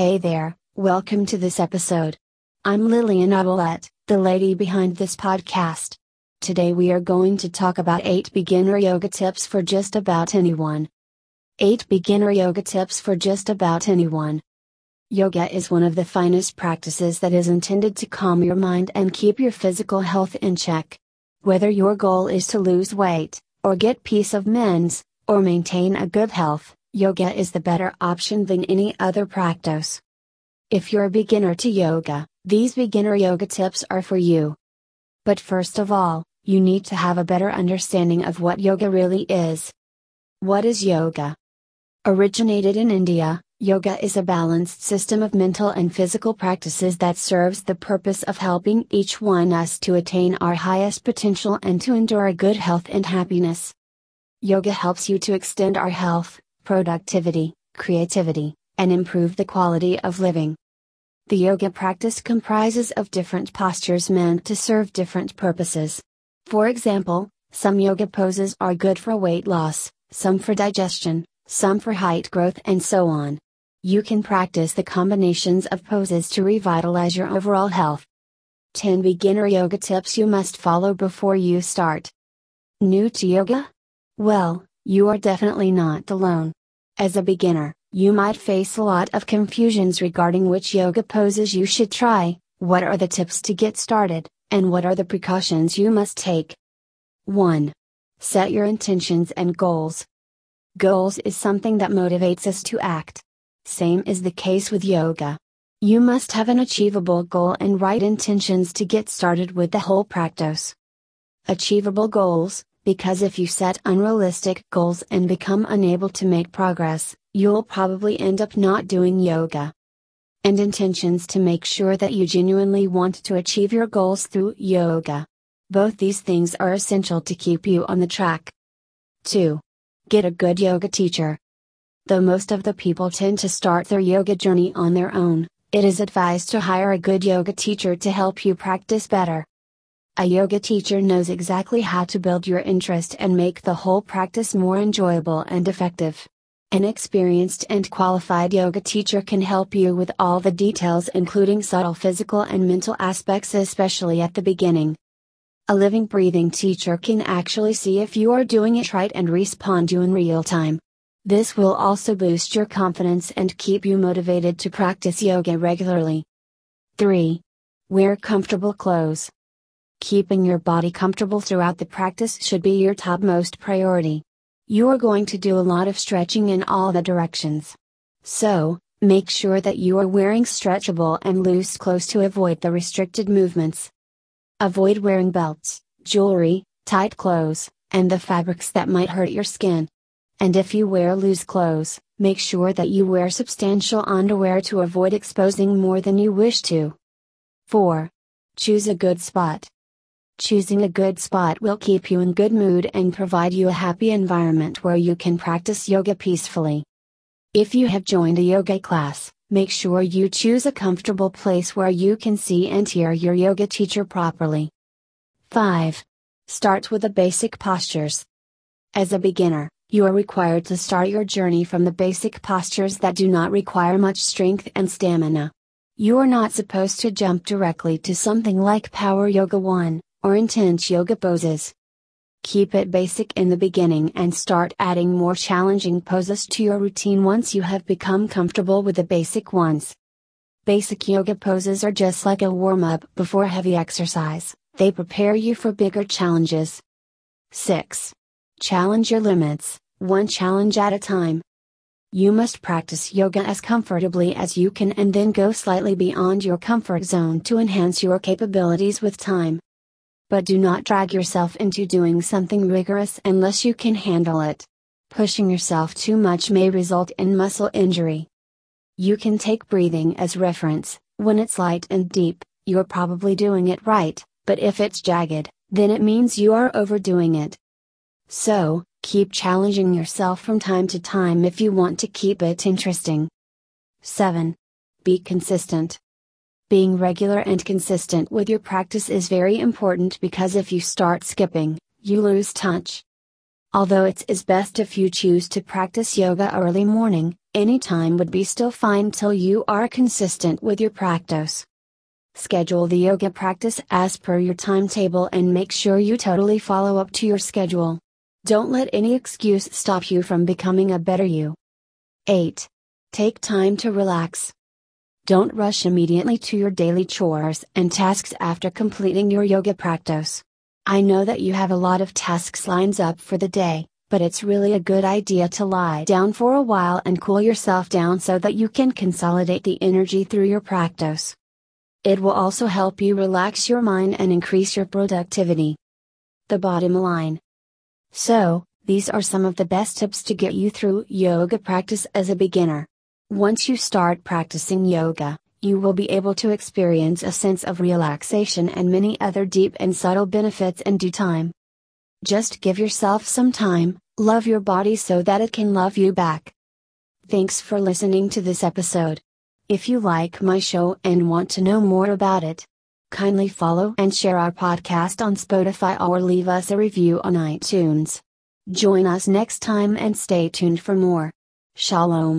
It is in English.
Hey there, welcome to this episode. I'm Lillian Abilette, the lady behind this podcast. Today we are going to talk about 8 beginner yoga tips for just about anyone. 8 beginner yoga tips for just about anyone. Yoga is one of the finest practices that is intended to calm your mind and keep your physical health in check. Whether your goal is to lose weight, or get peace of minds, or maintain a good health, yoga is the better option than any other practice. If you're a beginner to yoga, these beginner yoga tips are for you. But first of all, you need to have a better understanding of what yoga really is. What is yoga? Originated in India, yoga is a balanced system of mental and physical practices that serves the purpose of helping each one us to attain our highest potential and to endure good health and happiness. Yoga helps you to extend our health, productivity, creativity, and improve the quality of living. The yoga practice comprises of different postures meant to serve different purposes. For example, some yoga poses are good for weight loss, some for digestion, some for height growth, and so on. You can practice the combinations of poses to revitalize your overall health. 10 beginner yoga tips you must follow before you start. New to yoga? Well, you are definitely not alone. As a beginner, you might face a lot of confusions regarding which yoga poses you should try, what are the tips to get started, and what are the precautions you must take. 1. Set your intentions and goals. Goals is something that motivates us to act. Same is the case with yoga. You must have an achievable goal and right intentions to get started with the whole practice. Achievable goals, because if you set unrealistic goals and become unable to make progress, you'll probably end up not doing yoga. And intentions to make sure that you genuinely want to achieve your goals through yoga. Both these things are essential to keep you on the track. 2. Get a good yoga teacher. Though most of the people tend to start their yoga journey on their own, it is advised to hire a good yoga teacher to help you practice better. A yoga teacher knows exactly how to build your interest and make the whole practice more enjoyable and effective. An experienced and qualified yoga teacher can help you with all the details, including subtle physical and mental aspects, especially at the beginning. A living, breathing teacher can actually see if you are doing it right and respond you in real time. This will also boost your confidence and keep you motivated to practice yoga regularly. 3. Wear comfortable clothes. Keeping your body comfortable throughout the practice should be your topmost priority. You are going to do a lot of stretching in all the directions. So, make sure that you are wearing stretchable and loose clothes to avoid the restricted movements. Avoid wearing belts, jewelry, tight clothes, and the fabrics that might hurt your skin. And if you wear loose clothes, make sure that you wear substantial underwear to avoid exposing more than you wish to. 4. Choose a good spot. Choosing a good spot will keep you in good mood and provide you a happy environment where you can practice yoga peacefully. If you have joined a yoga class, make sure you choose a comfortable place where you can see and hear your yoga teacher properly. 5. Start with the basic postures. As a beginner, you are required to start your journey from the basic postures that do not require much strength and stamina. You are not supposed to jump directly to something like Power Yoga 1, or intense yoga poses. Keep it basic in the beginning and start adding more challenging poses to your routine once you have become comfortable with the basic ones. Basic yoga poses are just like a warm up before heavy exercise, they prepare you for bigger challenges. 6. Challenge your limits, one challenge at a time. You must practice yoga as comfortably as you can and then go slightly beyond your comfort zone to enhance your capabilities with time but do not drag yourself into doing something rigorous unless you can handle it. Pushing yourself too much may result in muscle injury. You can take breathing as reference, when it's light and deep, you're probably doing it right, but if it's jagged, then it means you are overdoing it. So, keep challenging yourself from time to time if you want to keep it interesting. 7. Be consistent. Being regular and consistent with your practice is very important because if you start skipping, you lose touch. Although it is best if you choose to practice yoga early morning, Any time would be still fine till you are consistent with your practice. Schedule the yoga practice as per your timetable and make sure you totally follow up to your schedule. Don't let any excuse stop you from becoming a better you. 8. Take time to relax. Don't rush immediately to your daily chores and tasks after completing your yoga practice. I know that you have a lot of tasks lined up for the day, but it's really a good idea to lie down for a while and cool yourself down so that you can consolidate the energy through your practice. It will also help you relax your mind and increase your productivity. The bottom line. So, these are some of the best tips to get you through yoga practice as a beginner. Once you start practicing yoga, you will be able to experience a sense of relaxation and many other deep and subtle benefits in due time. Just give yourself some time, love your body so that it can love you back. Thanks for listening to this episode. If you like my show and want to know more about it, kindly follow and share our podcast on Spotify or leave us a review on iTunes. Join us next time and stay tuned for more. Shalom.